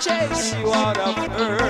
chase you out of earth.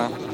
niciodată